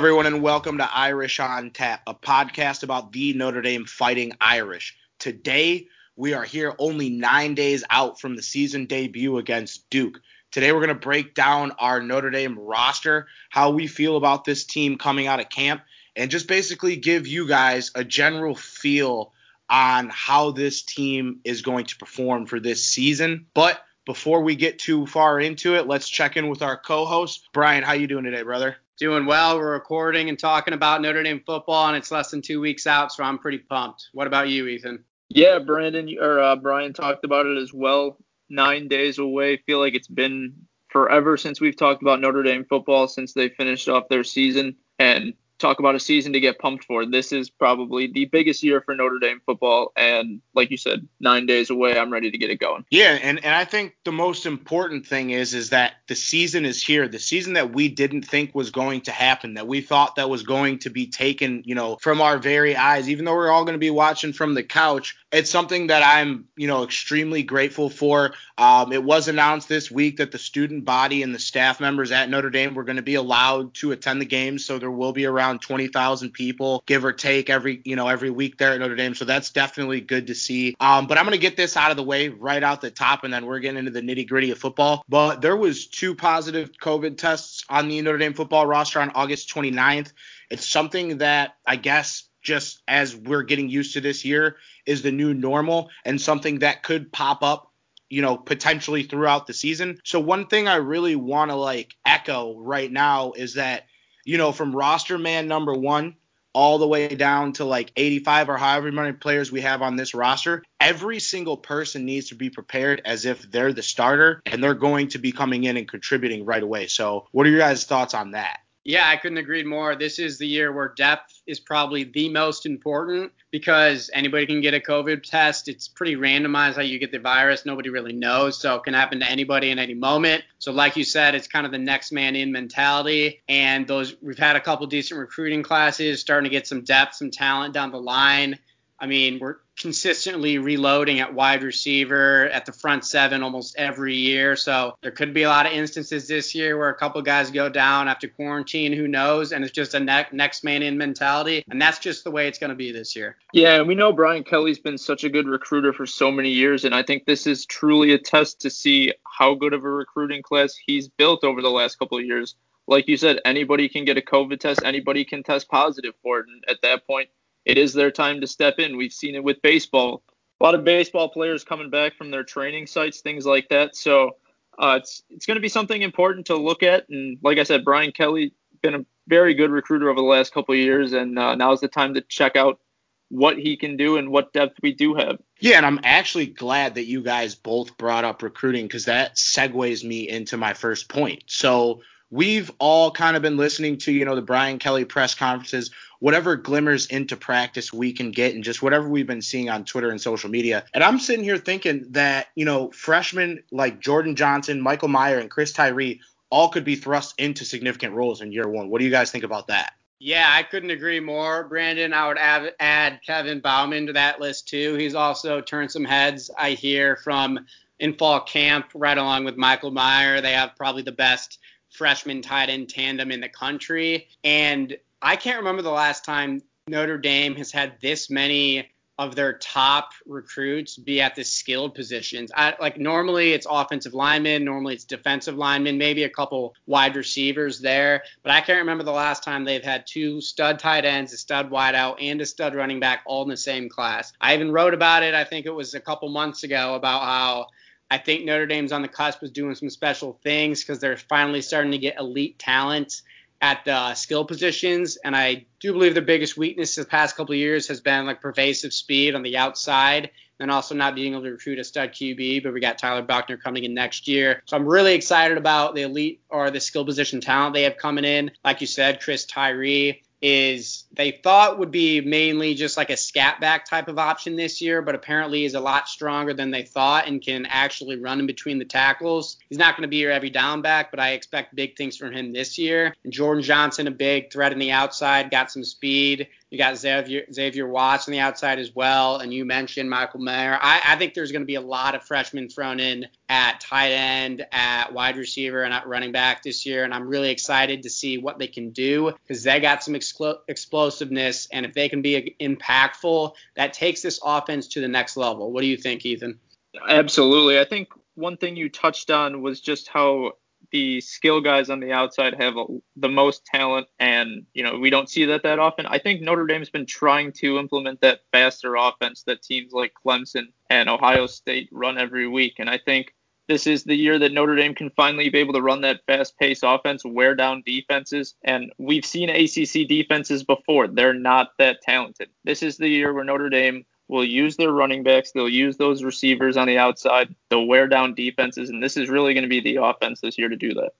Everyone, and welcome to Irish on Tap, a podcast about the Notre Dame Fighting Irish. Today, we are here only nine days out from the season debut against Duke. Today, we're going to break down our Notre Dame roster, how we feel about this team coming out of camp, and just basically give you guys a general feel on how this team is going to perform for this season. But before we get too far into it, let's check in with our co-host. Brian, how you doing today, brother? Doing well. We're recording and talking about Notre Dame football, and it's less than two weeks out, so I'm pretty pumped. What about you, Ethan? Yeah, Brandon or uh, Brian talked about it as well. Nine days away. Feel like it's been forever since we've talked about Notre Dame football since they finished off their season, and talk about a season to get pumped for. This is probably the biggest year for Notre Dame football, and like you said, nine days away. I'm ready to get it going. Yeah, and, and I think the most important thing is is that the season is here. The season that we didn't think was going to happen, that we thought that was going to be taken, you know, from our very eyes. Even though we're all going to be watching from the couch, it's something that I'm, you know, extremely grateful for. Um, it was announced this week that the student body and the staff members at Notre Dame were going to be allowed to attend the games, so there will be around around 20,000 people, give or take, every you know every week there at Notre Dame. So that's definitely good to see. Um, but I'm gonna get this out of the way right out the top, and then we're getting into the nitty gritty of football. But there was two positive COVID tests on the Notre Dame football roster on August 29th. It's something that I guess just as we're getting used to this year is the new normal and something that could pop up you know, potentially throughout the season. So one thing I really want to like echo right now is that you know, from roster man number one all the way down to like 85 or however many players we have on this roster, every single person needs to be prepared as if they're the starter and they're going to be coming in and contributing right away. So, what are your guys' thoughts on that? Yeah, I couldn't agree more. This is the year where depth is probably the most important because anybody can get a COVID test. It's pretty randomized how you get the virus. Nobody really knows. So it can happen to anybody in any moment. So, like you said, it's kind of the next man in mentality. And those, we've had a couple decent recruiting classes, starting to get some depth, some talent down the line. I mean, we're consistently reloading at wide receiver at the front seven almost every year. So there could be a lot of instances this year where a couple guys go down after quarantine, who knows? And it's just a ne- next man in mentality. And that's just the way it's going to be this year. Yeah, and we know Brian Kelly's been such a good recruiter for so many years. And I think this is truly a test to see how good of a recruiting class he's built over the last couple of years. Like you said, anybody can get a COVID test, anybody can test positive for it. And at that point, it is their time to step in. We've seen it with baseball. A lot of baseball players coming back from their training sites, things like that. So uh, it's it's going to be something important to look at. And like I said, Brian Kelly been a very good recruiter over the last couple years, and uh, now's the time to check out what he can do and what depth we do have. Yeah, and I'm actually glad that you guys both brought up recruiting because that segues me into my first point. So we've all kind of been listening to, you know, the Brian Kelly press conferences, whatever glimmers into practice we can get, and just whatever we've been seeing on Twitter and social media. And I'm sitting here thinking that, you know, freshmen like Jordan Johnson, Michael Mayer, and Chris Tyree all could be thrust into significant roles in year one. What do you guys think about that? Yeah, I couldn't agree more, Brandon. I would add, add Kevin Bauman to that list too. He's also turned some heads, I hear, from in fall camp, right along with Michael Mayer. They have probably the best freshman tight end tandem in the country. And I can't remember the last time Notre Dame has had this many of their top recruits be at the skilled positions. I, like normally it's offensive linemen, normally it's defensive linemen, maybe a couple wide receivers there, but I can't remember the last time they've had two stud tight ends, a stud wideout, and a stud running back all in the same class. I even wrote about it. I think it was a couple months ago about how I think Notre Dame's on the cusp of doing some special things because they're finally starting to get elite talent at the skill positions. And I do believe their biggest weakness the past couple of years has been like pervasive speed on the outside and also not being able to recruit a stud QB. But we got Tyler Buchner coming in next year. So I'm really excited about the elite or the skill position talent they have coming in. Like you said, Chris Tyree is they thought would be mainly just like a scat back type of option this year, but apparently is a lot stronger than they thought and can actually run in between the tackles. He's not going to be your every down back, but I expect big things from him this year. And Jordan Johnson, a big threat in the outside, got some speed. You got Xavier, Xavier Watts on the outside as well, and you mentioned Michael Mayer. I, I think there's going to be a lot of freshmen thrown in at tight end, at wide receiver, and at running back this year, and I'm really excited to see what they can do because they got some expl- explosiveness, and if they can be impactful, that takes this offense to the next level. What do you think, Ethan? Absolutely. I think one thing you touched on was just how the skill guys on the outside have a, the most talent, and you know we don't see that that often. I think Notre Dame's been trying to implement that faster offense that teams like Clemson and Ohio State run every week, and I think this is the year that Notre Dame can finally be able to run that fast-paced offense, wear down defenses, and we've seen ACC defenses before. They're not that talented. This is the year where Notre Dame will use their running backs. They'll use those receivers on the outside. They'll wear down defenses, and this is really going to be the offense this year to do that.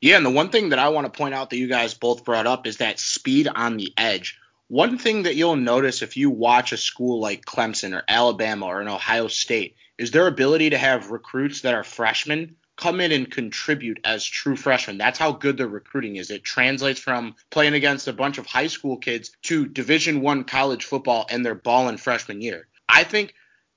Yeah, and the one thing that I want to point out that you guys both brought up is that speed on the edge. One thing that you'll notice if you watch a school like Clemson or Alabama or an Ohio State is their ability to have recruits that are freshmen come in and contribute as true freshmen. That's how good their recruiting is. It translates from playing against a bunch of high school kids to Division One college football and their ball in freshman year. I think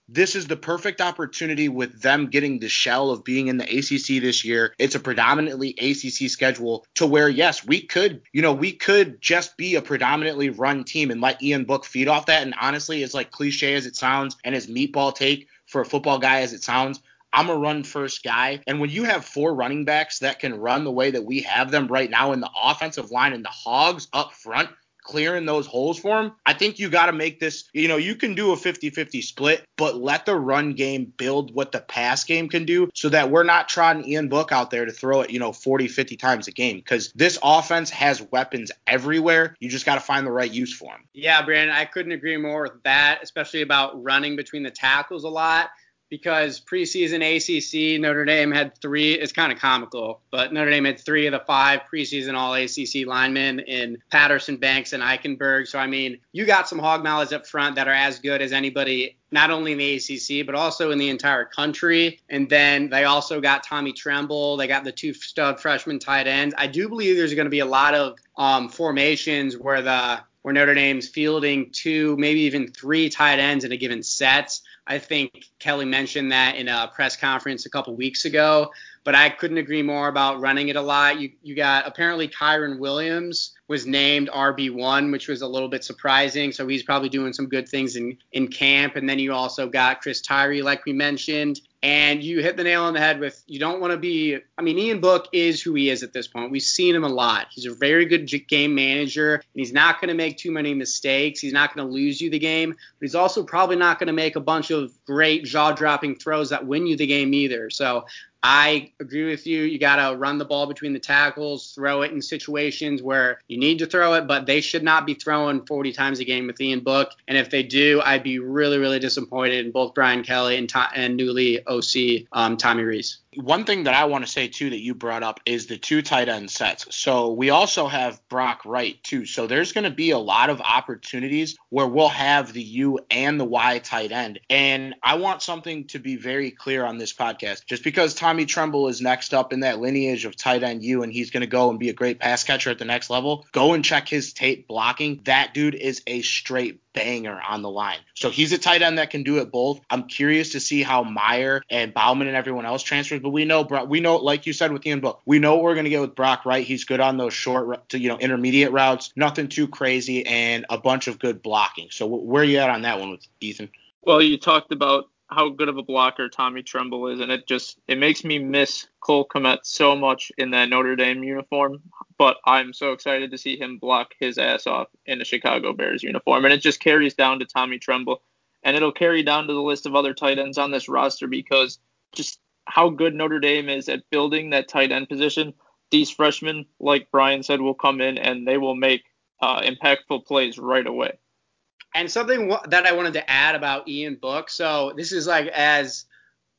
this is the perfect opportunity with them getting the shell of being in the ACC this year. It's a predominantly ACC schedule to where, yes, we could, you know, we could just be a predominantly run team and let Ian Book feed off that. And honestly, as like cliche as it sounds and as meatball take for a football guy as it sounds, I'm a run first guy. And when you have four running backs that can run the way that we have them right now in the offensive line and the hogs up front, clearing those holes for him, I think you got to make this, you know, you can do a 50 50 split, but let the run game build what the pass game can do so that we're not trying Ian Book out there to throw it, you know, 40, 50 times a game because this offense has weapons everywhere. You just got to find the right use for them. Yeah, Brandon, I couldn't agree more with that, especially about running between the tackles a lot because preseason ACC, Notre Dame had three. It's kind of comical, but Notre Dame had three of the five preseason All ACC linemen in Patterson, Banks, and Eichenberg. So I mean, you got some hog knowledge up front that are as good as anybody, not only in the ACC but also in the entire country. And then they also got Tommy Tremble. They got the two stud freshman tight ends. I do believe there's going to be a lot of um, formations where the where Notre Dame's fielding two, maybe even three tight ends in a given set. I think Kelly mentioned that in a press conference a couple weeks ago, but I couldn't agree more about running it a lot. You, you got apparently Kyren Williams was named RB1, which was a little bit surprising. So he's probably doing some good things in, in camp. And then you also got Chris Tyree, like we mentioned. And you hit the nail on the head with you don't want to be. I mean, Ian Book is who he is at this point. We've seen him a lot. He's a very good game manager, and he's not going to make too many mistakes. He's not going to lose you the game, but he's also probably not going to make a bunch of great jaw dropping throws that win you the game either. So I agree with you. You got to run the ball between the tackles, throw it in situations where you need to throw it, but they should not be throwing 40 times a game with Ian Book. And if they do, I'd be really, really disappointed in both Brian Kelly and, and newly OC um, Tommy Rees one thing that I want to say too that you brought up is the two tight end sets. So we also have Brock Wright too. So there's going to be a lot of opportunities where we'll have the U and the Y tight end. And I want something to be very clear on this podcast. Just because Tommy Tremble is next up in that lineage of tight end U and he's going to go and be a great pass catcher at the next level, go and check his tape blocking. That dude is a straight banger on the line. So he's a tight end that can do it both. I'm curious to see how Mayer and Bauman and everyone else transfers, but we know we know like you said with Ian Book, we know what we're going to get with Brock Wright. He's good on those short to you know intermediate routes, nothing too crazy, and a bunch of good blocking. So where are you at on that one with Ethan? Well, you talked about how good of a blocker Tommy Tremble is, and it just it makes me miss Cole Kmet so much in that Notre Dame uniform. But I'm so excited to see him block his ass off in a Chicago Bears uniform, and it just carries down to Tommy Tremble, and it'll carry down to the list of other tight ends on this roster because just how good Notre Dame is at building that tight end position. These freshmen, like Brian said, will come in and they will make uh, impactful plays right away. And something that I wanted to add about Ian Book. So this is like as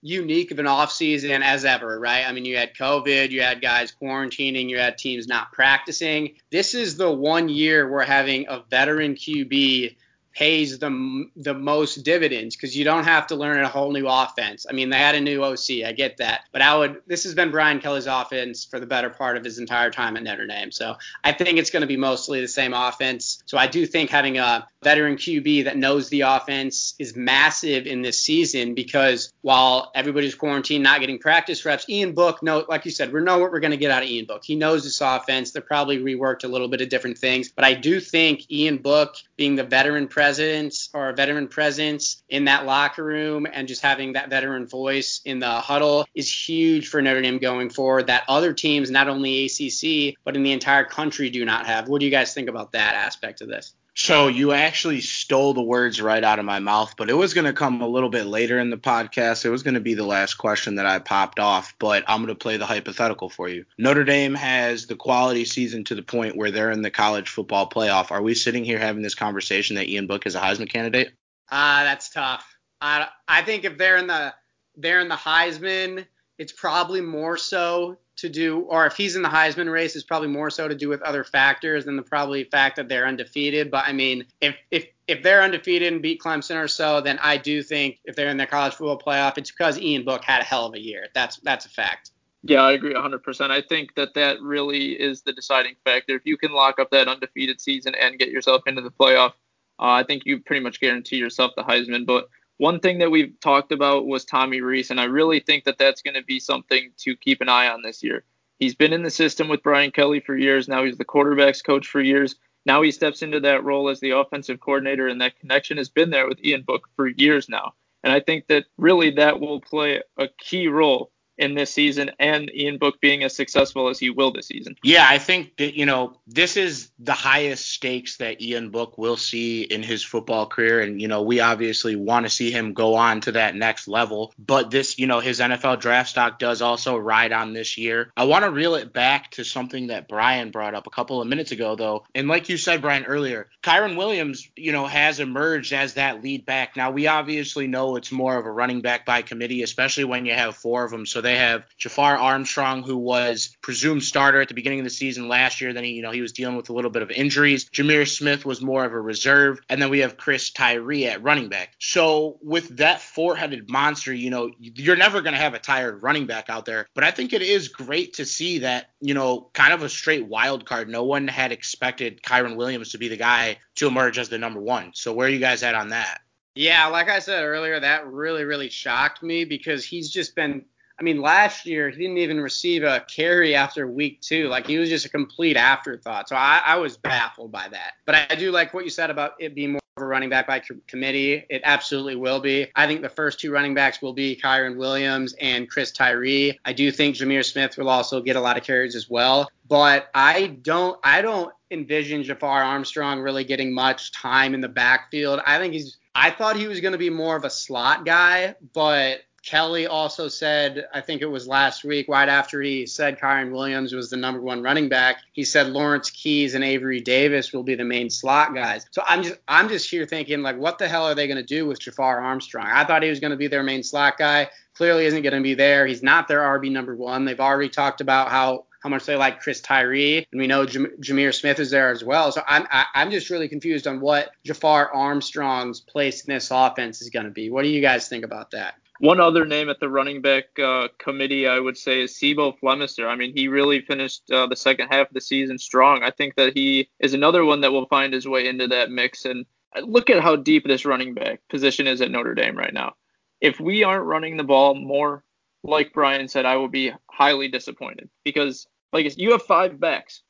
unique of an offseason as ever, right? I mean, you had COVID, you had guys quarantining, you had teams not practicing. This is the one year we're having a veteran QB pays the the most dividends because you don't have to learn a whole new offense. I mean, they had a new OC, I get that, but I would. This has been Brian Kelly's offense for the better part of his entire time at Notre Dame, so I think it's going to be mostly the same offense. So I do think having a veteran QB that knows the offense is massive in this season because while everybody's quarantined, not getting practice reps, Ian Book know, like you said, we know what we're going to get out of Ian Book. He knows this offense. They're probably reworked a little bit of different things, but I do think Ian Book being the veteran presence or veteran presence in that locker room and just having that veteran voice in the huddle is huge for Notre Dame going forward. That other teams, not only ACC but in the entire country, do not have. What do you guys think about that aspect of this? So you actually stole the words right out of my mouth, but it was going to come a little bit later in the podcast. It was going to be the last question that I popped off, but I'm going to play the hypothetical for you. Notre Dame has the quality season to the point where they're in the college football playoff. Are we sitting here having this conversation that Ian Book is a Heisman candidate? Ah, uh, that's tough. I I think if they're in the they're in the Heisman, it's probably more so to do, or if he's in the Heisman race, is probably more so to do with other factors than the probably fact that they're undefeated. But I mean, if if if they're undefeated and beat Clemson or so, then I do think if they're in the college football playoff, it's because Ian Book had a hell of a year. That's that's a fact. Yeah, I agree 100%. I think that that really is the deciding factor. If you can lock up that undefeated season and get yourself into the playoff, uh, I think you pretty much guarantee yourself the Heisman. But one thing that we've talked about was Tommy Rees, and I really think that that's going to be something to keep an eye on this year. He's been in the system with Brian Kelly for years. Now he's the quarterbacks coach for years. Now he steps into that role as the offensive coordinator, and that connection has been there with Ian Book for years now. And I think that really that will play a key role in this season and Ian Book being as successful as he will this season. Yeah, I think that, you know, this is the highest stakes that Ian Book will see in his football career. And, you know, we obviously want to see him go on to that next level. But this, you know, his NFL draft stock does also ride on this year. I want to reel it back to something that Brian brought up a couple of minutes ago, though. And like you said, Brian, earlier, Kyren Williams, you know, has emerged as that lead back. Now, we obviously know it's more of a running back by committee, especially when you have four of them. So they have Jafar Armstrong, who was presumed starter at the beginning of the season last year. Then he, you know, he was dealing with a little bit of injuries. Jahmir Smith was more of a reserve, and then we have Chris Tyree at running back. So with that four-headed monster, you know, you're never going to have a tired running back out there. But I think it is great to see that, you know, kind of a straight wild card. No one had expected Kyren Williams to be the guy to emerge as the number one. So where are you guys at on that? Yeah, like I said earlier, that really, really shocked me because he's just been I mean, last year he didn't even receive a carry after week two. Like he was just a complete afterthought. So I, I was baffled by that. But I do like what you said about it being more of a running back by committee. It absolutely will be. I think the first two running backs will be Kyren Williams and Chris Tyree. I do think Jahmir Smith will also get a lot of carries as well. But I don't I don't envision Jafar Armstrong really getting much time in the backfield. I think he's I thought he was going to be more of a slot guy, but Kelly also said, I think it was last week, right after he said Kyren Williams was the number one running back, he said Lawrence Keys and Avery Davis will be the main slot guys. So I'm just I'm just here thinking like, what the hell are they going to do with Jafar Armstrong? I thought he was going to be their main slot guy. Clearly isn't going to be there. He's not their RB number one. They've already talked about how how much they like Chris Tyree, and we know Jam- Jahmir Smith is there as well. So I'm I, am i am just really confused on what Jafar Armstrong's place in this offense is going to be. What do you guys think about that? One other name at the running back uh, committee, I would say, is C'Bo Flemister. I mean, he really finished uh, the second half of the season strong. I think that he is another one that will find his way into that mix. And look at how deep this running back position is at Notre Dame right now. If we aren't running the ball more, like Brian said, I will be highly disappointed because, like, you have five backs,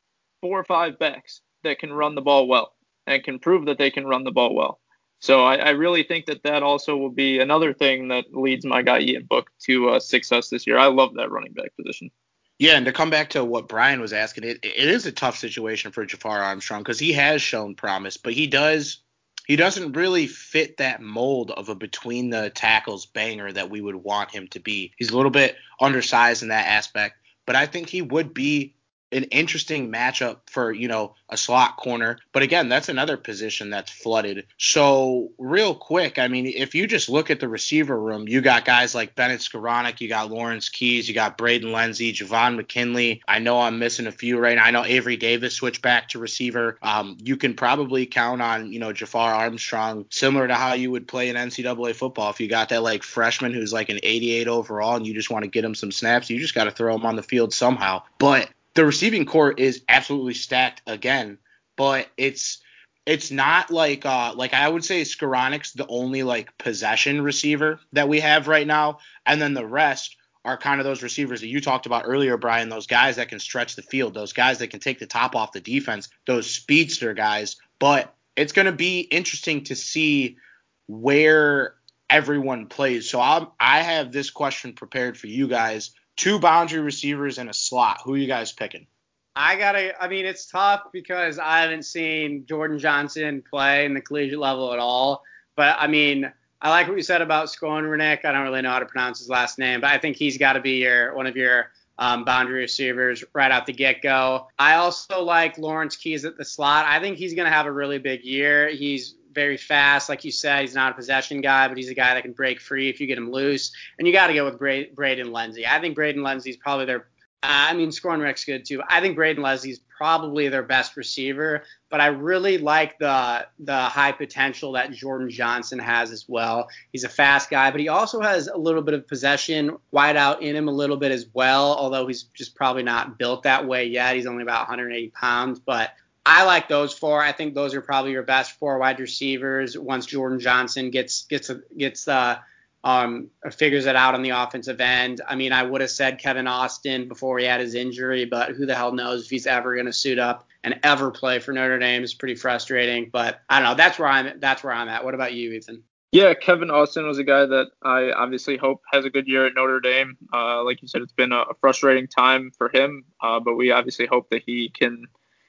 four or five backs that can run the ball well and can prove that they can run the ball well. So I, I, really think that that also will be another thing that leads my guy Ian Book to uh, success this year. I love that running back position. Yeah, and to come back to what Brian was asking, it, it is a tough situation for Jafar Armstrong because he has shown promise, but he does he doesn't really fit that mold of a between the tackles banger that we would want him to be. He's a little bit undersized in that aspect, but I think he would be an interesting matchup for, you know, a slot corner. But again, that's another position that's flooded. So, real quick, I mean, if you just look at the receiver room, you got guys like Bennett Skowronek, you got Lawrence Keys, you got Braden Lenzy, Javon McKinley. I know I'm missing a few right now. I know Avery Davis switched back to receiver. Um, you can probably count on, you know, Jafar Armstrong, similar to how you would play in NCAA football. If you got that like freshman who's like an 88 overall and you just want to get him some snaps, you just got to throw him on the field somehow. But the receiving core is absolutely stacked again, but it's it's not like uh like I would say Skowronek's the only like possession receiver that we have right now, and then the rest are kind of those receivers that you talked about earlier, Brian. Those guys that can stretch the field, those guys that can take the top off the defense, those speedster guys. But it's going to be interesting to see where everyone plays. So I'm, I have this question prepared for you guys two boundary receivers and a slot. Who are you guys picking? I gotta. I mean, it's tough because I haven't seen Jordan Johnson play in the collegiate level at all. But I mean, I like what you said about Skowronek. I don't really know how to pronounce his last name, but I think he's got to be your one of your um, boundary receivers right out the get go. I also like Lawrence Keys at the slot. I think he's going to have a really big year. He's very fast. Like you said, he's not a possession guy, but he's a guy that can break free if you get him loose. And you got to go with Bra- Braden Lenzy. I think Braden is probably their. I mean, Skowronek's good too. I think Braden Lenzy's probably their best receiver, but I really like the the high potential that Jordan Johnson has as well. He's a fast guy, but he also has a little bit of possession wide out in him a little bit as well. Although he's just probably not built that way yet. He's only about 180 pounds, but I like those four. I think those are probably your best four wide receivers once Jordan Johnson gets gets gets uh, um, figures it out on the offensive end. I mean, I would have said Kevin Austin before he had his injury, but who the hell knows if he's ever going to suit up and ever play for Notre Dame? It's pretty frustrating, but I don't know. That's where I'm. That's where I'm at. What about you, Ethan? Yeah, Kevin Austin was a guy that I obviously hope has a good year at Notre Dame. Uh, like you said, it's been a frustrating time for him, uh, but we obviously hope that he can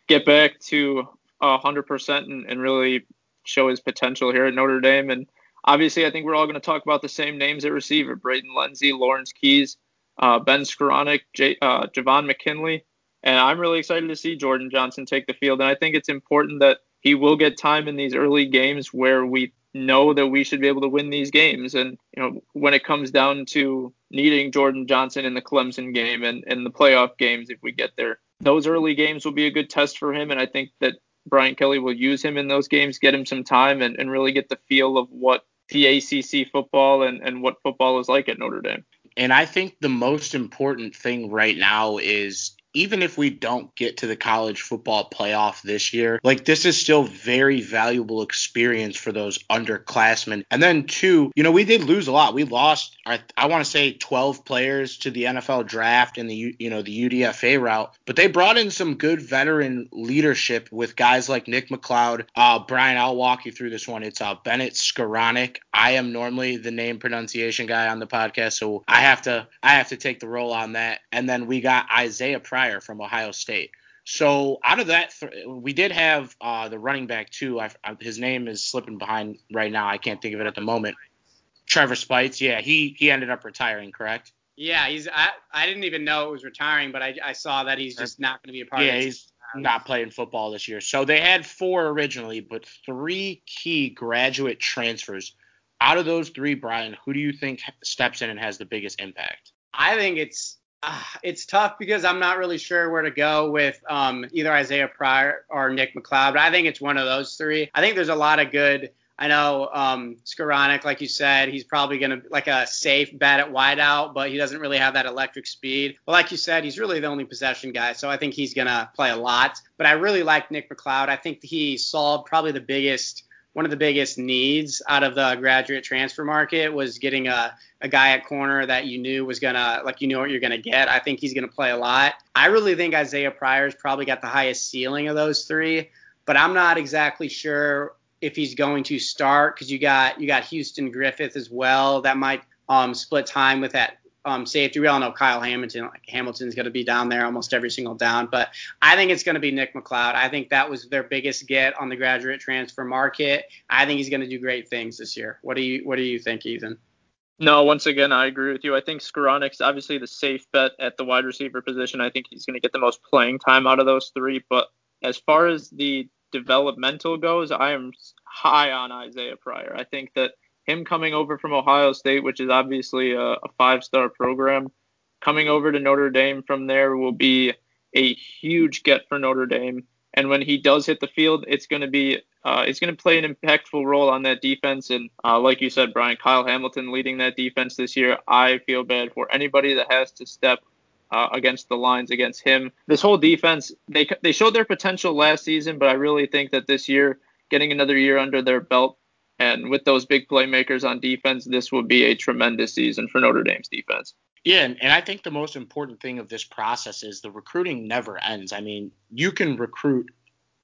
get back to 100% and, and really show his potential here at Notre Dame. And obviously, I think we're all going to talk about the same names at receiver Braden Lenzy, Lawrence Keys, uh, Ben Skowronek, J- uh, Javon McKinley. And I'm really excited to see Jordan Johnson take the field. And I think it's important that he will get time in these early games where we know that we should be able to win these games. And, you know, when it comes down to needing Jordan Johnson in the Clemson game and, and the playoff games, if we get there, those early games will be a good test for him. And I think that Brian Kelly will use him in those games, get him some time, and, and really get the feel of what the ACC football and, and what football is like at Notre Dame. And I think the most important thing right now is even if we don't get to the college football playoff this year, like this is still very valuable experience for those underclassmen. And then two, you know, we did lose a lot. We lost, I, I want to say 12 players to the NFL draft and the, you know, the UDFA route, but they brought in some good veteran leadership with guys like Nick McCloud. Uh, Brian, I'll walk you through this one. It's uh, Bennett Skowronek. I am normally the name pronunciation guy on the podcast, so I have to, I have to take the role on that. And then we got Isaiah Pryor from Ohio State. So out of that, th- we did have uh, the running back too. I, I, his name is slipping behind right now. I can't think of it at the moment. Trevor Speights. Yeah, he he ended up retiring, correct? Yeah, he's. I, I didn't even know it was retiring, but I, I saw that he's just not going to be a part. Yeah, of he's not playing football this year. So they had four originally, but three key graduate transfers. Out of those three, Brian, who do you think steps in and has the biggest impact? I think it's uh, it's tough because I'm not really sure where to go with um, either Isaiah Pryor or Nick McCloud, but I think it's one of those three. I think there's a lot of good. I know um, Skowronek, like you said, he's probably going to like a safe bet at wideout, but he doesn't really have that electric speed. But like you said, he's really the only possession guy, so I think he's going to play a lot. But I really like Nick McCloud. I think he solved probably the biggest one of the biggest needs out of the graduate transfer market was getting a, a guy at corner that you knew was gonna like you know what you're gonna get. I think he's gonna play a lot. I really think Isaiah Pryor's probably got the highest ceiling of those three, but I'm not exactly sure if he's going to start because you got you got Houston Griffith as well that might um, split time with that um, safety. We all know Kyle Hamilton. Like Hamilton's going to be down there almost every single down, but I think it's going to be Nick McCloud. I think that was their biggest get on the graduate transfer market. I think he's going to do great things this year. What do you What do you think, Ethan? No, once again, I agree with you. I think Skowronek's obviously the safe bet at the wide receiver position. I think he's going to get the most playing time out of those three. But as far as the developmental goes, I am high on Isaiah Pryor. I think that him coming over from Ohio State, which is obviously a, a five star program, coming over to Notre Dame from there will be a huge get for Notre Dame. And when he does hit the field, it's going to be uh, it's going to play an impactful role on that defense. And uh, like you said, Brian, Kyle Hamilton leading that defense this year. I feel bad for anybody that has to step uh, against the lines against him. This whole defense, they they showed their potential last season, but I really think that this year, getting another year under their belt, and with those big playmakers on defense, this will be a tremendous season for Notre Dame's defense. Yeah, and, and I think the most important thing of this process is the recruiting never ends. I mean, you can recruit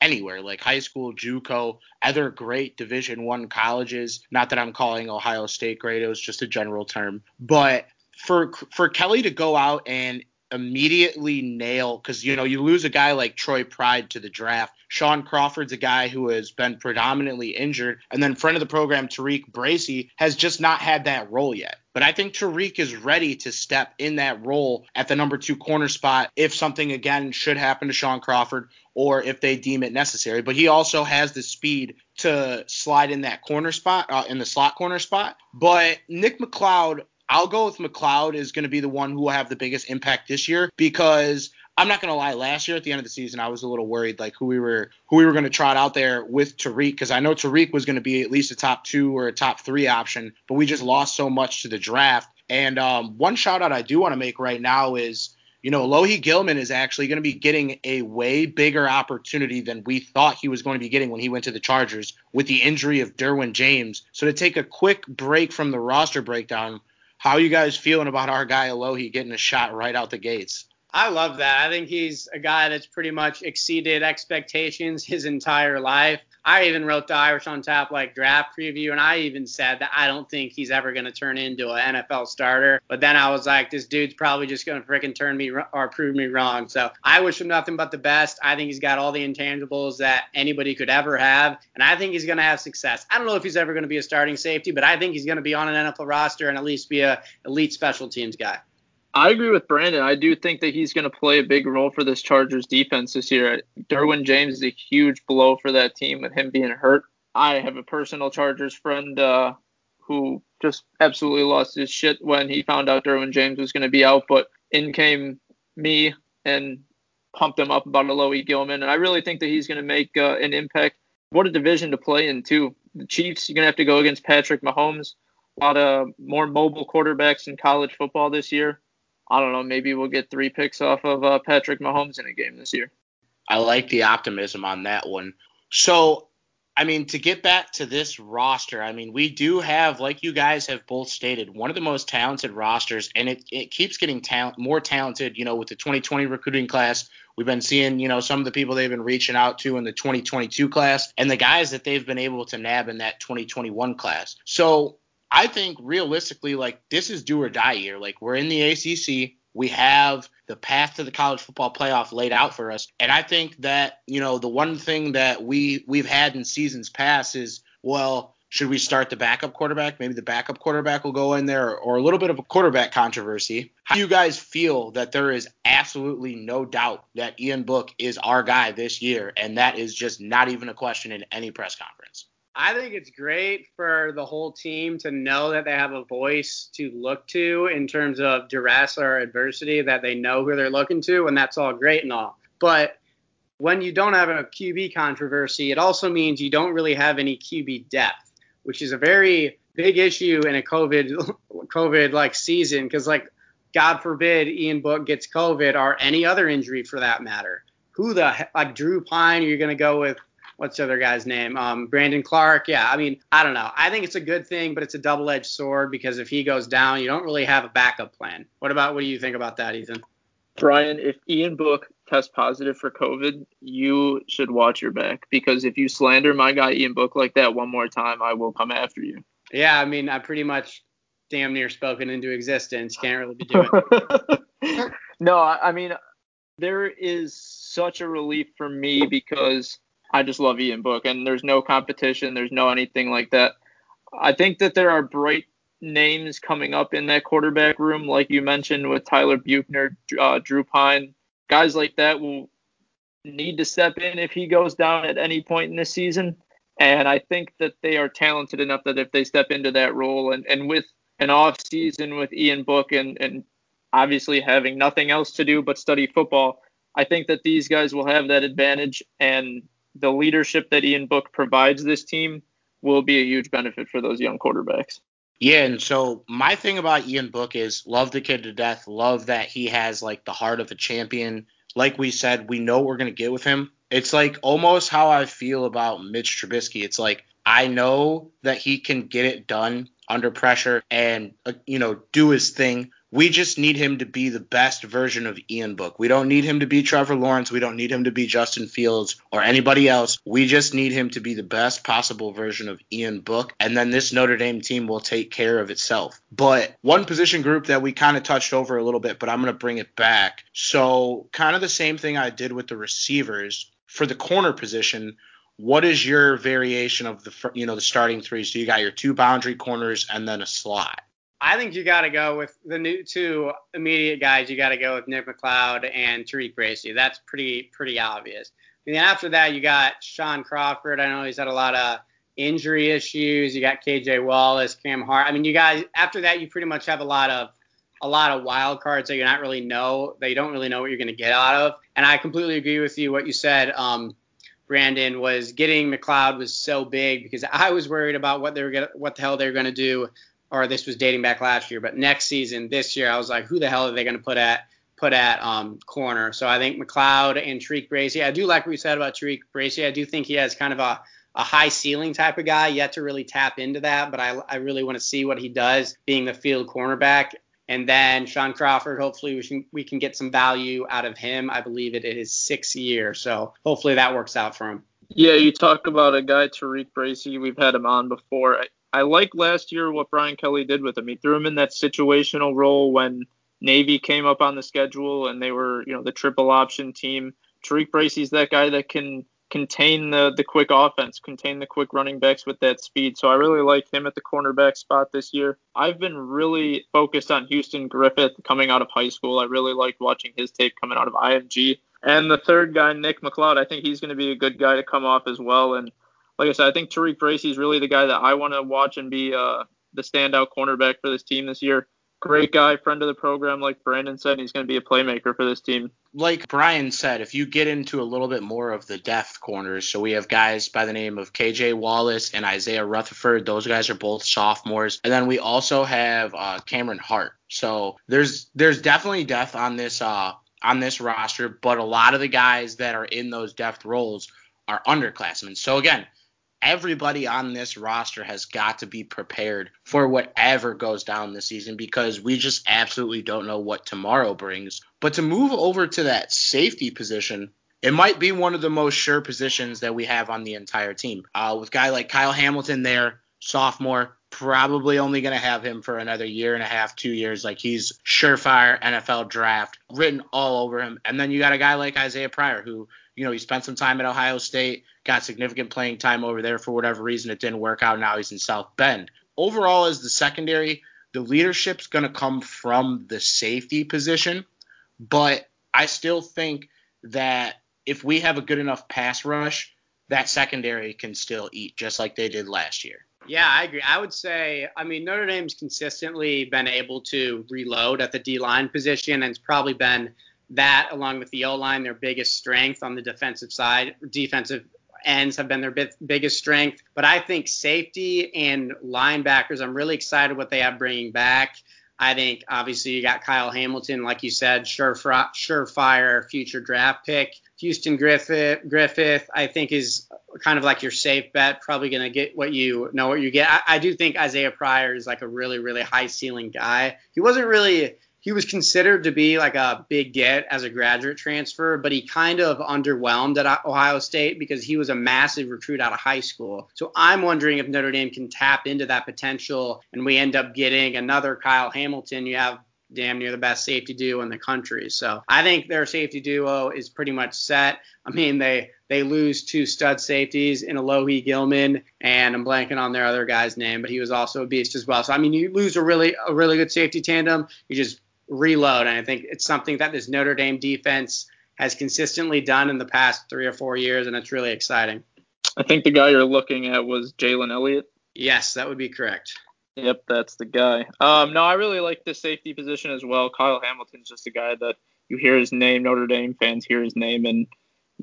anywhere like high school juco other great division one colleges not that i'm calling ohio state great it was just a general term but for for kelly to go out and immediately nail because you know you lose a guy like Troy Pride to the draft. Shaun Crawford's a guy who has been predominantly injured, and then friend of the program TaRiq Bracy has just not had that role yet. But I think TaRiq is ready to step in that role at the number two corner spot if something again should happen to Shaun Crawford or if they deem it necessary. But he also has the speed to slide in that corner spot, uh, in the slot corner spot. But Nick McCloud I'll go with McCloud is going to be the one who will have the biggest impact this year because I'm not going to lie. Last year at the end of the season, I was a little worried like who we were who we were going to trot out there with TaRiq because I know TaRiq was going to be at least a top two or a top three option, but we just lost so much to the draft. And um, one shout out I do want to make right now is you know, Alohi Gilman is actually going to be getting a way bigger opportunity than we thought he was going to be getting when he went to the Chargers with the injury of Derwin James. So to take a quick break from the roster breakdown, how you guys feeling about our guy Alohi getting a shot right out the gates? I love that. I think he's a guy that's pretty much exceeded expectations his entire life. I even wrote the Irish on Tap like draft preview, and I even said that I don't think he's ever going to turn into an NFL starter. But then I was like, this dude's probably just going to freaking turn me or prove me wrong. So I wish him nothing but the best. I think he's got all the intangibles that anybody could ever have, and I think he's going to have success. I don't know if he's ever going to be a starting safety, but I think he's going to be on an NFL roster and at least be a elite special teams guy. I agree with Brandon. I do think that he's going to play a big role for this Chargers defense this year. Derwin James is a huge blow for that team with him being hurt. I have a personal Chargers friend uh, who just absolutely lost his shit when he found out Derwin James was going to be out, but in came me and pumped him up about Alohi Gilman. And I really think that he's going to make uh, an impact. What a division to play in, too. The Chiefs, you're going to have to go against Patrick Mahomes. A lot of more mobile quarterbacks in college football this year. I don't know, maybe we'll get three picks off of uh, Patrick Mahomes in a game this year. I like the optimism on that one. So, I mean, to get back to this roster, I mean, we do have, like you guys have both stated, one of the most talented rosters, and it, it keeps getting talent, more talented, you know, with the 2020 recruiting class. We've been seeing, you know, some of the people they've been reaching out to in the 2022 class and the guys that they've been able to nab in that 2021 class. So I think realistically, like this is do or die year. Like we're in the ACC, we have the path to the college football playoff laid out for us, and I think that you know the one thing that we we've had in seasons past is well. Should we start the backup quarterback? Maybe the backup quarterback will go in there, or a little bit of a quarterback controversy. How do you guys feel that there is absolutely no doubt that Ian Book is our guy this year, and that is just not even a question in any press conference? I think it's great for the whole team to know that they have a voice to look to in terms of duress or adversity, that they know who they're looking to, and that's all great and all. But when you don't have a QB controversy, it also means you don't really have any QB depth, which is a very big issue in a COVID COVID like season because like God forbid Ian Book gets COVID or any other injury for that matter. Who the like Drew Pyne? Are you going to go with what's the other guy's name? Um, Brandon Clark. Yeah, I mean, I don't know. I think it's a good thing, but it's a double-edged sword because if he goes down, you don't really have a backup plan. What about what do you think about that, Ethan? Brian, if Ian Book tests positive for COVID, you should watch your back because if you slander my guy Ian Book like that one more time, I will come after you. Yeah, I mean, I pretty much damn near spoken into existence. Can't really be doing it. no, I mean, there is such a relief for me because I just love Ian Book, and there's no competition, there's no anything like that. I think that there are bright names coming up in that quarterback room, like you mentioned with Tyler Buchner, uh, Drew Pyne, Guys like that will need to step in if he goes down at any point in this season. And I think that they are talented enough that if they step into that role and, and with an off season with Ian Book and, and obviously having nothing else to do but study football, I think that these guys will have that advantage and the leadership that Ian Book provides this team will be a huge benefit for those young quarterbacks. Yeah, and so my thing about Ian Book is love the kid to death. Love that he has like the heart of a champion. Like we said, we know we're gonna get with him. It's like almost how I feel about Mitch Trubisky. It's like I know that he can get it done under pressure and uh, you know do his thing we just need him to be the best version of Ian Book. We don't need him to be Trevor Lawrence. We don't need him to be Justin Fields or anybody else. We just need him to be the best possible version of Ian Book. And then this Notre Dame team will take care of itself. But one position group that we kind of touched over a little bit, but I'm going to bring it back. So, kind of the same thing I did with the receivers for the corner position what is your variation of the you know the starting three? So you got your two boundary corners and then a slot. I think you got to go with the new two immediate guys. You got to go with Nick McCloud and TaRiq Bracy. That's pretty pretty obvious. And then after that, you got Shaun Crawford. I know he's had a lot of injury issues. You got KJ Wallace, Cam Hart. I mean, you guys after that, you pretty much have a lot of a lot of wild cards that you're not really know that you don't really know what you're going to get out of. And I completely agree with you what you said. Um, Brandon was getting McCloud was so big because I was worried about what they were gonna, what the hell they were going to do or this was dating back last year, but next season, this year, I was like, who the hell are they going to put at put at um, corner? So I think McCloud and TaRiq Bracy. I do like what you said about TaRiq Bracy. I do think he has kind of a a high ceiling type of guy, yet to really tap into that. But I, I really want to see what he does being the field cornerback. And then Shaun Crawford, hopefully we can we can get some value out of him. I believe it is six years, so hopefully that works out for him. Yeah, you talk about a guy TaRiq Bracy. We've had him on before. I like last year what Brian Kelly did with him. He threw him in that situational role when Navy came up on the schedule and they were, you know, the triple option team. TaRiq Bracy's that guy that can contain the the quick offense, contain the quick running backs with that speed. So I really like him at the cornerback spot this year. I've been really focused on Houston Griffith coming out of high school. I really liked watching his tape coming out of IMG. And the third guy, Nick McCloud, I think he's going to be a good guy to come off as well. And like I said, I think TaRiq Bracy is really the guy that I want to watch and be uh, the standout cornerback for this team this year. Great guy, friend of the program, like Brandon said, he's going to be a playmaker for this team. Like Brian said, if you get into a little bit more of the depth corners, so we have guys by the name of KJ Wallace and Isaiah Rutherford. Those guys are both sophomores, and then we also have uh, Cameron Hart. So there's there's definitely depth on this uh, on this roster, but a lot of the guys that are in those depth roles are underclassmen. So again, everybody on this roster has got to be prepared for whatever goes down this season because we just absolutely don't know what tomorrow brings. But to move over to that safety position, it might be one of the most sure positions that we have on the entire team. Uh, with guy like Kyle Hamilton there, sophomore, probably only going to have him for another year and a half, two years. Like he's surefire NFL draft written all over him. And then you got a guy like Isaiah Pryor who you know, he spent some time at Ohio State, got significant playing time over there for whatever reason. It didn't work out. Now he's in South Bend. Overall, as the secondary, the leadership's going to come from the safety position, but I still think that if we have a good enough pass rush, that secondary can still eat just like they did last year. Yeah, I agree. I would say, I mean, Notre Dame's consistently been able to reload at the D line position, and it's probably been that along with the O line, their biggest strength on the defensive side, defensive ends have been their biggest strength. But I think safety and linebackers, I'm really excited what they have bringing back. I think obviously you got Kyle Hamilton, like you said, surefire, surefire future draft pick. Houston Griffith, Griffith, I think is kind of like your safe bet. Probably going to get what you know what you get. I, I do think Isaiah Pryor is like a really really high ceiling guy. He wasn't really he was considered to be like a big get as a graduate transfer, but he kind of underwhelmed at Ohio State because he was a massive recruit out of high school. So I'm wondering if Notre Dame can tap into that potential and we end up getting another Kyle Hamilton. You have damn near the best safety duo in the country. So I think their safety duo is pretty much set. I mean, they they lose two stud safeties in Alohi Gilman, and I'm blanking on their other guy's name, but he was also a beast as well. So I mean, you lose a really a really good safety tandem, you just reload, and I think it's something that this Notre Dame defense has consistently done in the past three or four years, and it's really exciting. I think the guy you're looking at was Jalen Elliott. Yes, that would be correct. Yep, that's the guy. Um, no, I really like the safety position as well. Kyle Hamilton's just a guy that you hear his name, Notre Dame fans hear his name, and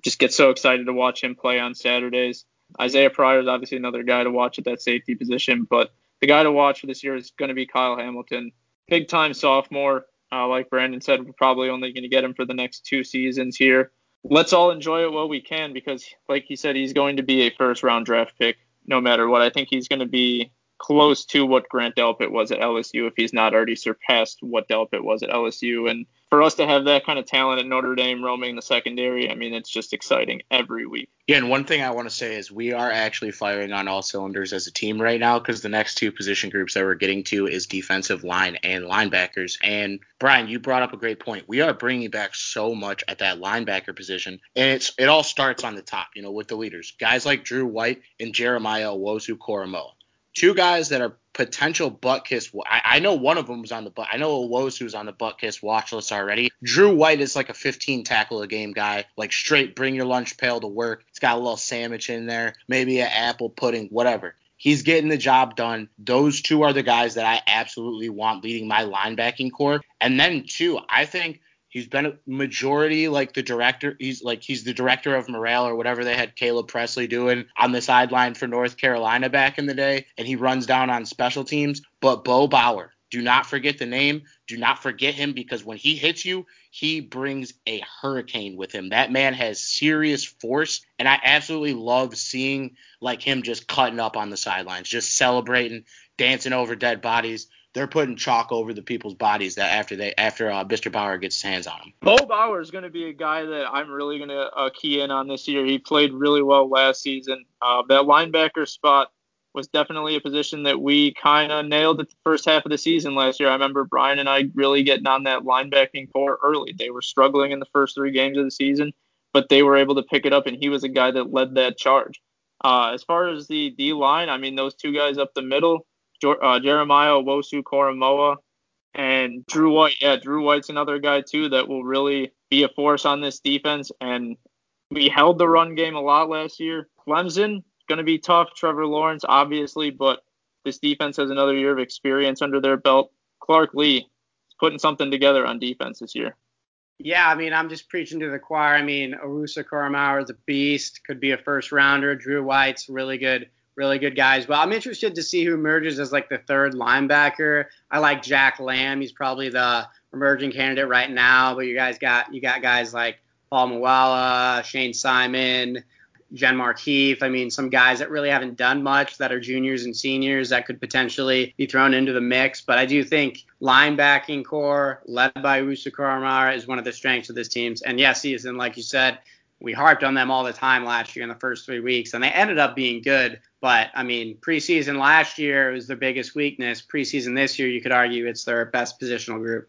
just get so excited to watch him play on Saturdays. Isaiah Pryor is obviously another guy to watch at that safety position, but the guy to watch for this year is going to be Kyle Hamilton. Big time sophomore. Uh, like Brandon said, we're probably only going to get him for the next two seasons here. Let's all enjoy it while we can because, like he said, he's going to be a first round draft pick no matter what. I think he's going to be close to what Grant Delpit was at LSU if he's not already surpassed what Delpit was at LSU. And for us to have that kind of talent at Notre Dame roaming the secondary, I mean, it's just exciting every week. Yeah, and one thing I want to say is we are actually firing on all cylinders as a team right now because the next two position groups that we're getting to is defensive line and linebackers. And Brian, you brought up a great point. We are bringing back so much at that linebacker position, and it's it all starts on the top, you know, with the leaders, guys like Drew White and Jeremiah Owusu-Koramoah two guys that are potential Butkus. I, I know one of them was on the butt. I know Owusu was on the Butkus watch list already. Drew White is like a 15 tackle a game guy, like straight bring your lunch pail to work. It's got a little sandwich in there, maybe an apple pudding, whatever. He's getting the job done. Those two are the guys that I absolutely want leading my linebacking corps. And then two, I think He's been a majority like the director. He's like he's the director of morale or whatever they had Caleb Pressley doing on the sideline for North Carolina back in the day, and he runs down on special teams. But Bo Bauer, do not forget the name. Do not forget him because when he hits you, he brings a hurricane with him. That man has serious force, and I absolutely love seeing like him just cutting up on the sidelines, just celebrating, dancing over dead bodies they're putting chalk over the people's bodies that after they after uh, Mr. Bauer gets his hands on them. Bo Bauer is going to be a guy that I'm really going to uh, key in on this year. He played really well last season. Uh, that linebacker spot was definitely a position that we kind of nailed at the first half of the season last year. I remember Brian and I really getting on that linebacking corps early. They were struggling in the first three games of the season, but they were able to pick it up, and he was a guy that led that charge. Uh, as far as the D line, I mean, those two guys up the middle, uh, Jeremiah Owusu-Koramoah and Drew White. Yeah, Drew White's another guy too that will really be a force on this defense. And we held the run game a lot last year. Clemson going to be tough. Trevor Lawrence, obviously, but this defense has another year of experience under their belt. Clark Lea is putting something together on defense this year. Yeah, I mean, I'm just preaching to the choir. I mean, Owusu-Koramoah is a beast, could be a first rounder. Drew White's really good really good guys. Well, I'm interested to see who emerges as like the third linebacker. I like Jack Lamb. He's probably the emerging candidate right now. But you guys got you got guys like Paul Moala, Shayne Simon, Genmark Heath. I mean, some guys that really haven't done much that are juniors and seniors that could potentially be thrown into the mix. But I do think linebacking corps led by Owusu-Koramoah is one of the strengths of this team. And yes, he's in, like you said, we harped on them all the time last year in the first three weeks, and they ended up being good. But I mean, preseason last year was their biggest weakness. Preseason this year, you could argue it's their best positional group.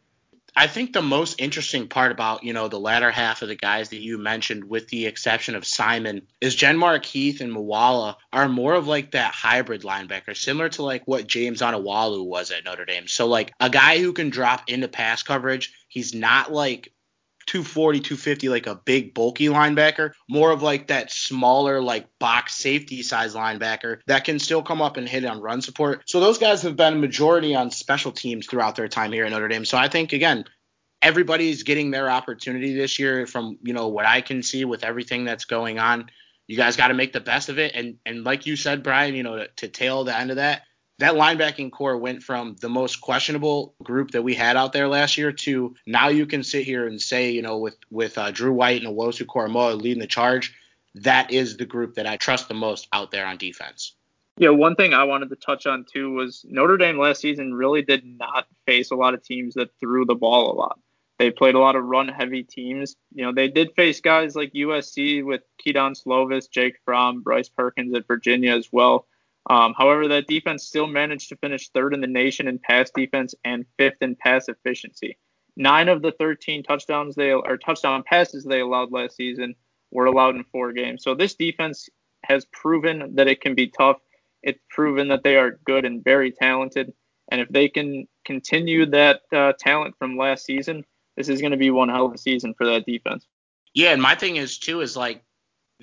I think the most interesting part about, you know, the latter half of the guys that you mentioned, with the exception of Simon, is Genmark Heath and Moala are more of like that hybrid linebacker, similar to like what James Onwualu was at Notre Dame. So like a guy who can drop into pass coverage. He's not like 240, 250, like a big bulky linebacker, more of like that smaller, like box safety size linebacker that can still come up and hit on run support. So those guys have been majority on special teams throughout their time here at Notre Dame. So I think again, everybody's getting their opportunity this year from, you know, what I can see with everything that's going on. You guys got to make the best of it. And and like you said, Brian, you know, to, to tail the end of that, that linebacking corps went from the most questionable group that we had out there last year to now you can sit here and say, you know, with with uh, Drew White and Owusu-Koramoah leading the charge, that is the group that I trust the most out there on defense. Yeah, one thing I wanted to touch on too was Notre Dame last season really did not face a lot of teams that threw the ball a lot. They played a lot of run heavy teams. You know, they did face guys like USC with Kedon Slovis, Jake Fromm, Bryce Perkins at Virginia as well. Um, however, that defense still managed to finish third in the nation in pass defense and fifth in pass efficiency. Nine of the 13 touchdowns they or touchdown passes they allowed last season were allowed in four games. So this defense has proven that it can be tough. It's proven that they are good and very talented. And if they can continue that uh, talent from last season, this is going to be one hell of a season for that defense. Yeah, and my thing is too is like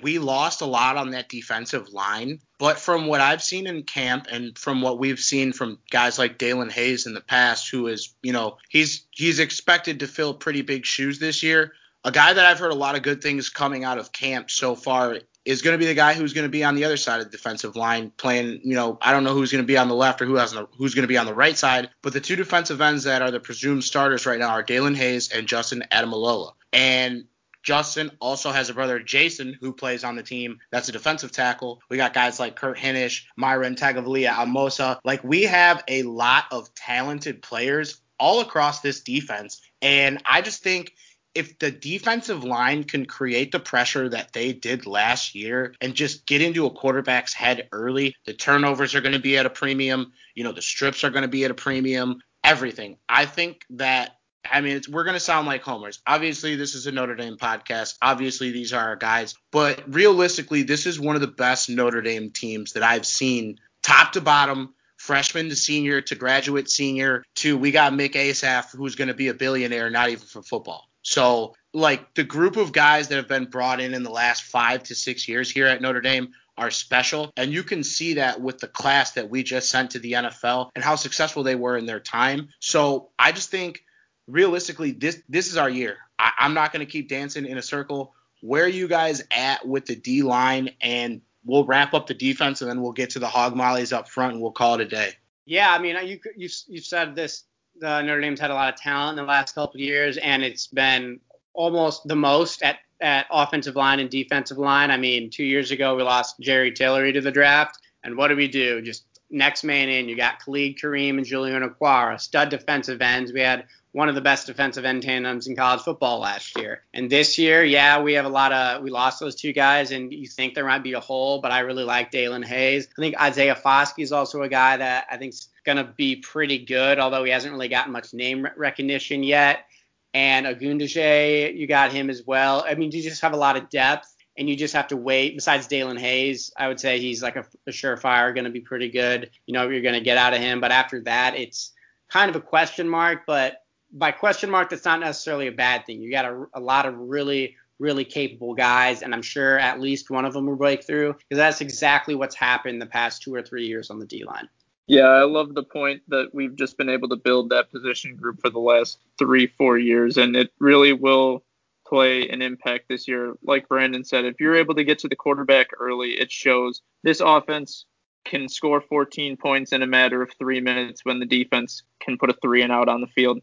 we lost a lot on that defensive line, but from what I've seen in camp and from what we've seen from guys like Daelin Hayes in the past, who is, you know, he's he's expected to fill pretty big shoes this year. A guy that I've heard a lot of good things coming out of camp so far is going to be the guy who's going to be on the other side of the defensive line playing, you know, I don't know who's going to be on the left or who has who's going to be on the right side, but the two defensive ends that are the presumed starters right now are Daelin Hayes and Justin Ademilola. And Justin also has a brother, Jason, who plays on the team. That's a defensive tackle. We got guys like Kurt Hinish, Myron Tagovailoa, Amosa. Like we have a lot of talented players all across this defense. And I just think if the defensive line can create the pressure that they did last year and just get into a quarterback's head early, the turnovers are going to be at a premium. You know, the strips are going to be at a premium. Everything. I think that. I mean, we're going to sound like homers. Obviously, this is a Notre Dame podcast. Obviously, these are our guys. But realistically, this is one of the best Notre Dame teams that I've seen top to bottom freshman to senior to graduate senior to we got Mick Assaf, who's going to be a billionaire, not even for football. So, like the group of guys that have been brought in in the last five to six years here at Notre Dame are special. And you can see that with the class that we just sent to the NFL and how successful they were in their time. So, I just think realistically, this this is our year. I, I'm not going to keep dancing in a circle. Where are you guys at with the D line? And we'll wrap up the defense and then we'll get to the hog mollies up front and we'll call it a day. Yeah, I mean, you you you said this uh, Notre Dame's had a lot of talent in the last couple of years, and it's been almost the most at, at offensive line and defensive line. I mean, two years ago we lost Jerry Tillery to the draft, and what do we do? Just next man in. You got Khalid Kareem and Julian Okwara, stud defensive ends. We had one of the best defensive end tandems in college football last year. And this year, yeah, we have a lot of we lost those two guys, and you think there might be a hole, but I really like Daelin Hayes. I think Isaiah Foskey is also a guy that I think's gonna be pretty good, although he hasn't really gotten much name recognition yet. And Ogundeji, you got him as well. I mean, you just have a lot of depth and you just have to wait. Besides Daelin Hayes, I would say he's like a, a surefire, going to be pretty good. You know, you're going to get out of him. But after that, it's kind of a question mark. But by question mark, that's not necessarily a bad thing. You got a, a lot of really, really capable guys, and I'm sure at least one of them will break through because that's exactly what's happened the past two or three years on the D line. Yeah, I love the point that we've just been able to build that position group for the last three, four years, and it really will play an impact this year. Like Brandon said, if you're able to get to the quarterback early, it shows this offense can score 14 points in a matter of three minutes when the defense can put a three and out on the field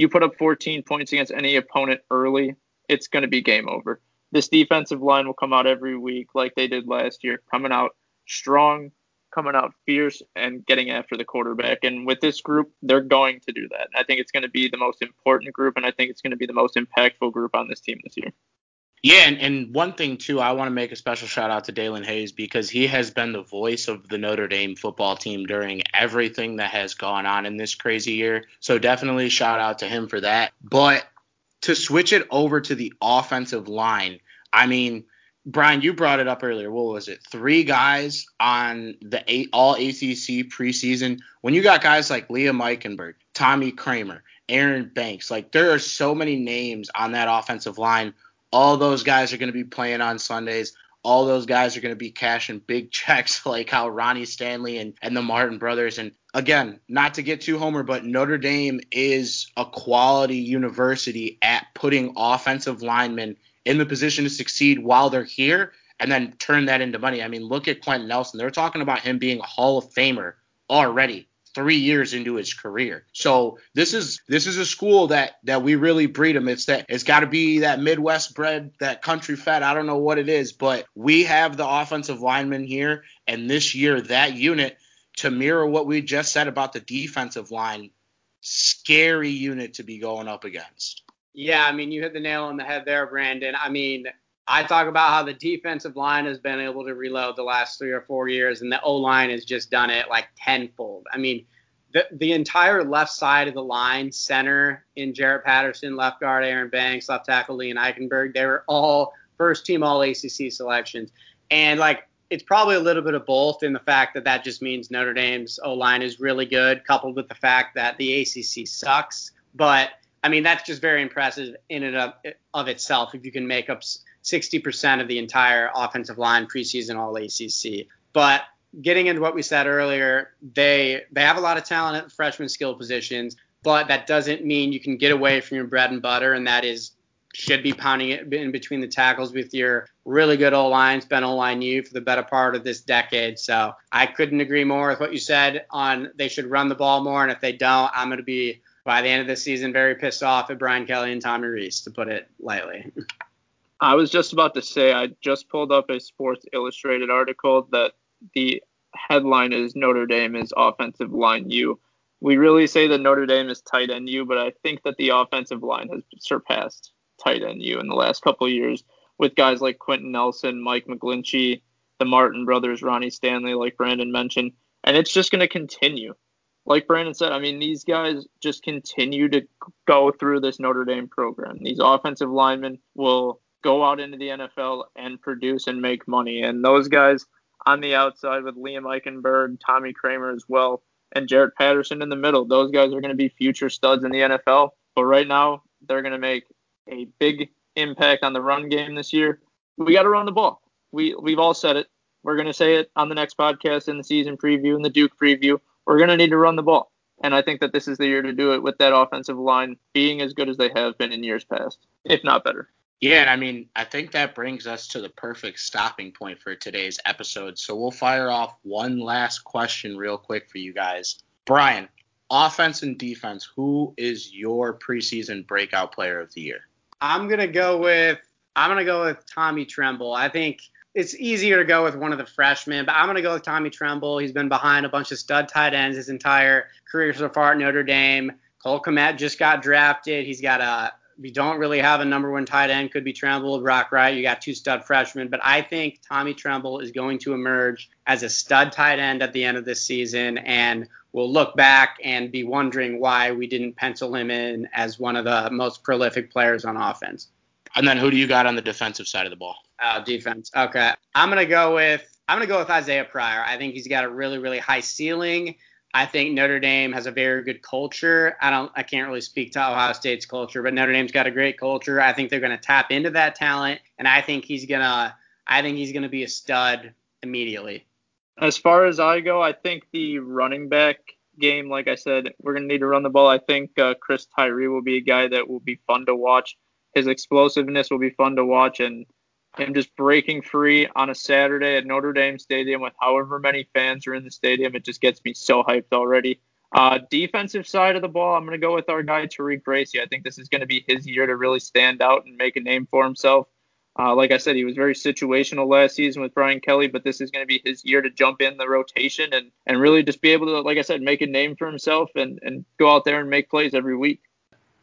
you put up 14 points against any opponent early, it's going to be game over. This defensive line will come out every week like they did last year, coming out strong, coming out fierce, and getting after the quarterback. And with this group, they're going to do that. I think it's going to be the most important group, and I think it's going to be the most impactful group on this team this year. Yeah, and, and one thing too, I want to make a special shout out to Daelin Hayes because he has been the voice of the Notre Dame football team during everything that has gone on in this crazy year. So definitely shout out to him for that. But to switch it over to the offensive line, I mean, Brian, you brought it up earlier. What was it? Three guys on the eight, all ACC preseason. When you got guys like Liam Eichenberg, Tommy Kraemer, Aaron Banks, like there are so many names on that offensive line all those guys are going to be playing on Sundays. All those guys are going to be cashing big checks like how Ronnie Stanley and, and the Martin brothers. And again, not to get too homer, but Notre Dame is a quality university at putting offensive linemen in the position to succeed while they're here and then turn that into money. I mean, look at Quenton Nelson. They're talking about him being a Hall of Famer already three years into his career. So this is this is a school that that we really breed him. It's that it's got to be that Midwest bred, that country fed. I don't know what it is, but we have the offensive lineman here, and this year that unit to mirror what we just said about the defensive line, scary unit to be going up against. Yeah, I mean you hit the nail on the head there, Brandon. I mean I talk about how the defensive line has been able to reload the last three or four years, and the O line has just done it like tenfold. I mean, the, the entire left side of the line, center in Jarrett Patterson, left guard Aaron Banks, left tackle Liam Eichenberg, they were all first team all ACC selections. And like it's probably a little bit of both in the fact that that just means Notre Dame's O line is really good, coupled with the fact that the ACC sucks. But I mean, that's just very impressive in and of, of itself if you can make up 60% of the entire offensive line preseason All ACC. But getting into what we said earlier, they they have a lot of talent at the freshman skill positions, but that doesn't mean you can get away from your bread and butter, and that is should be pounding it in between the tackles with your really good old line, been O line U for the better part of this decade. So I couldn't agree more with what you said on they should run the ball more, and if they don't, I'm going to be by the end of the season very pissed off at Brian Kelly and Tommy Rees, to put it lightly. I was just about to say I just pulled up a Sports Illustrated article that the headline is Notre Dame is offensive line U. We really say that Notre Dame is tight end U, but I think that the offensive line has surpassed tight end U in the last couple years with guys like Quenton Nelson, Mike McGlinchey, the Martin brothers, Ronnie Stanley, like Brandon mentioned, and it's just going to continue. Like Brandon said, I mean, these guys just continue to go through this Notre Dame program. These offensive linemen will go out into the NFL and produce and make money. And those guys on the outside with Liam Eichenberg, Tommy Kraemer as well, and Jarrett Patterson in the middle, those guys are going to be future studs in the NFL. But right now, they're going to make a big impact on the run game this year. We got to run the ball. We we've all said it. We're going to say it on the next podcast in the season preview and the Duke preview. We're going to need to run the ball. And I think that this is the year to do it with that offensive line being as good as they have been in years past, if not better. Yeah, and I mean, I think that brings us to the perfect stopping point for today's episode. So we'll fire off one last question real quick for you guys. Brian, offense and defense, who is your preseason breakout player of the year? I'm gonna go with I'm gonna go with Tommy Tremble. I think it's easier to go with one of the freshmen, but I'm gonna go with Tommy Tremble. He's been behind a bunch of stud tight ends his entire career so far at Notre Dame. Cole Kmet just got drafted. He's got a we don't really have a number one tight end. Could be Tremble, Brock Wright. You got two stud freshmen, but I think Tommy Tremble is going to emerge as a stud tight end at the end of this season, and we'll look back and be wondering why we didn't pencil him in as one of the most prolific players on offense. And then who do you got on the defensive side of the ball? Uh, defense. Okay, I'm gonna go with I'm gonna go with Isaiah Pryor. I think he's got a really really high ceiling. I think Notre Dame has a very good culture. I don't I can't really speak to Ohio State's culture, but Notre Dame's got a great culture. I think they're going to tap into that talent and I think he's going to I think he's going to be a stud immediately. As far as I go, I think the running back game, like I said, we're going to need to run the ball. I think uh, Chris Tyree will be a guy that will be fun to watch. His explosiveness will be fun to watch, and him just breaking free on a Saturday at Notre Dame Stadium with however many fans are in the stadium. It just gets me so hyped already. Uh, defensive side of the ball, I'm going to go with our guy TaRiq Bracy. I think this is going to be his year to really stand out and make a name for himself. Uh, like I said, he was very situational last season with Brian Kelly, but this is going to be his year to jump in the rotation and, and really just be able to, like I said, make a name for himself and, and go out there and make plays every week.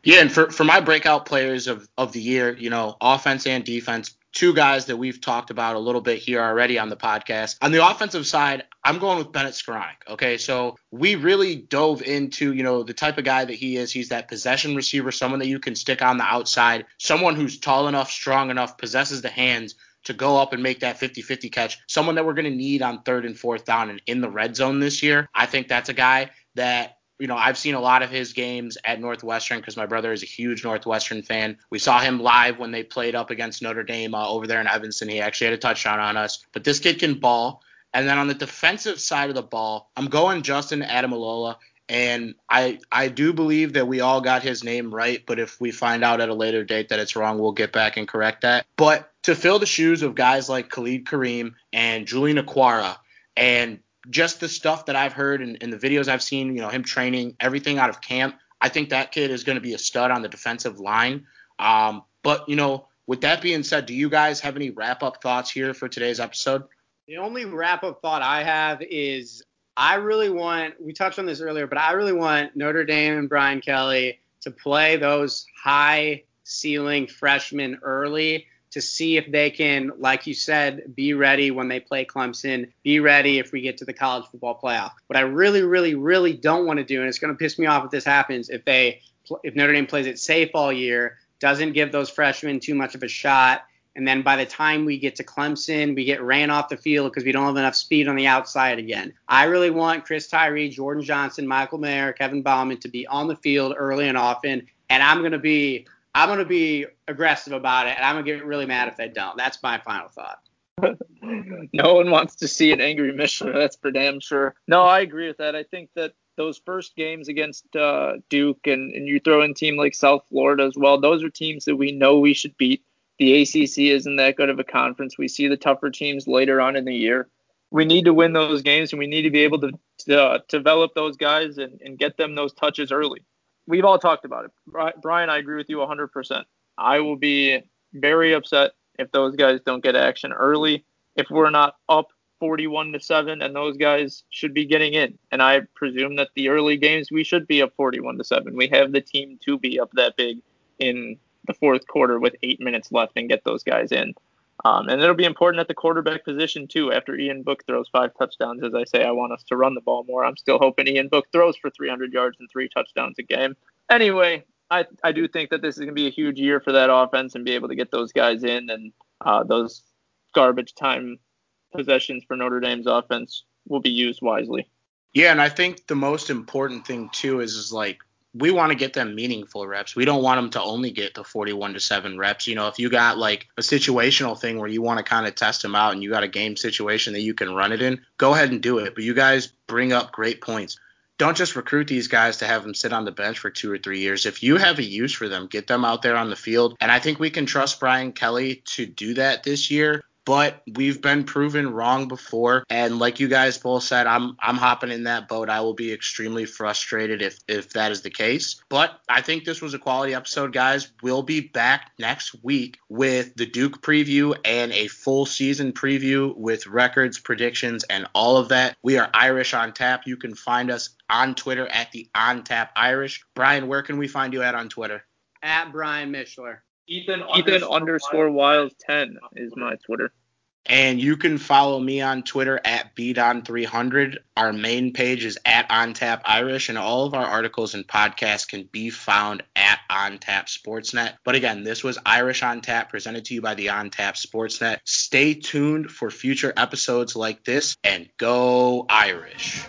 Yeah, and for, for my breakout players of, of the year, you know, offense and defense, two guys that we've talked about a little bit here already on the podcast. On the offensive side, I'm going with Bennett Skowronek. Okay, so we really dove into, you know, the type of guy that he is. He's that possession receiver, someone that you can stick on the outside, someone who's tall enough, strong enough, possesses the hands to go up and make that 50-50 catch. Someone that we're going to need on third and fourth down and in the red zone this year. I think that's a guy that you know, I've seen a lot of his games at Northwestern because my brother is a huge Northwestern fan. We saw him live when they played up against Notre Dame uh, over there in Evanston. He actually had a touchdown on us. But this kid can ball. And then on the defensive side of the ball, I'm going Justin Ademilola. And I I do believe that we all got his name right, but if we find out at a later date that it's wrong, we'll get back and correct that. But to fill the shoes of guys like Khalid Kareem and Julian Okwara and just the stuff that I've heard and, and the videos I've seen, you know, him training, everything out of camp, I think that kid is going to be a stud on the defensive line. Um, but, you know, with that being said, do you guys have any wrap up thoughts here for today's episode? The only wrap up thought I have is I really want, we touched on this earlier, but I really want Notre Dame and Brian Kelly to play those high ceiling freshmen early to see if they can, like you said, be ready when they play Clemson, be ready if we get to the college football playoff. What I really, really, really don't want to do, and it's going to piss me off if this happens, if they if Notre Dame plays it safe all year, doesn't give those freshmen too much of a shot, and then by the time we get to Clemson, we get ran off the field because we don't have enough speed on the outside again. I really want Chris Tyree, Jordan Johnson, Michael Mayer, Kevin Bauman to be on the field early and often, and I'm going to be I'm to be aggressive about it, and I'm to get really mad if they don't. That's my final thought. no one wants to see an angry Mishler. That's for damn sure. No, I agree with that. I think that those first games against uh, Duke and, and you throw in team like South Florida as well, those are teams that we know we should beat. The ACC isn't that good of a conference. We see the tougher teams later on in the year. We need to win those games, and we need to be able to, to uh, develop those guys and, and get them those touches early. We've all talked about it. Brian, I agree with you 100%. I will be very upset if those guys don't get action early. If we're not up 41 to 7 and those guys should be getting in and i presume that the early games we should be up 41 to 7 we have the team to be up that big in the fourth quarter with eight minutes left and get those guys in. Um, and it'll be important at the quarterback position too. After Ian Book throws five touchdowns, as I say, I want us to run the ball more. I'm still hoping Ian Book throws for 300 yards and three touchdowns a game. Anyway, I, I do think that this is going to be a huge year for that offense and be able to get those guys in and uh, those garbage time possessions for Notre Dame's offense will be used wisely. Yeah, and I think the most important thing too is is like we want to get them meaningful reps. We don't want them to only get the 41 to 7 reps. You know, if you got like a situational thing where you want to kind of test them out and you got a game situation that you can run it in, go ahead and do it. But you guys bring up great points. Don't just recruit these guys to have them sit on the bench for two or three years. If you have a use for them, get them out there on the field. And I think we can trust Brian Kelly to do that this year but we've been proven wrong before. And like you guys both said, I'm I'm hopping in that boat. I will be extremely frustrated if if that is the case. But I think this was a quality episode, guys. We'll be back next week with the Duke preview and a full season preview with records, predictions, and all of that. We are Irish on tap. You can find us on Twitter at the On Tap Irish. Brian, where can we find you at on Twitter? At Brian Mishler. Ethan, Ethan underscore Wiles 10 is my Twitter. And you can follow me on Twitter at BeatOn300. Our main page is at OnTap Irish, and all of our articles and podcasts can be found at OnTap Sportsnet. But again, this was Irish on Tap presented to you by the OnTap Sportsnet. Stay tuned for future episodes like this, and go Irish.